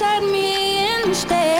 set me instead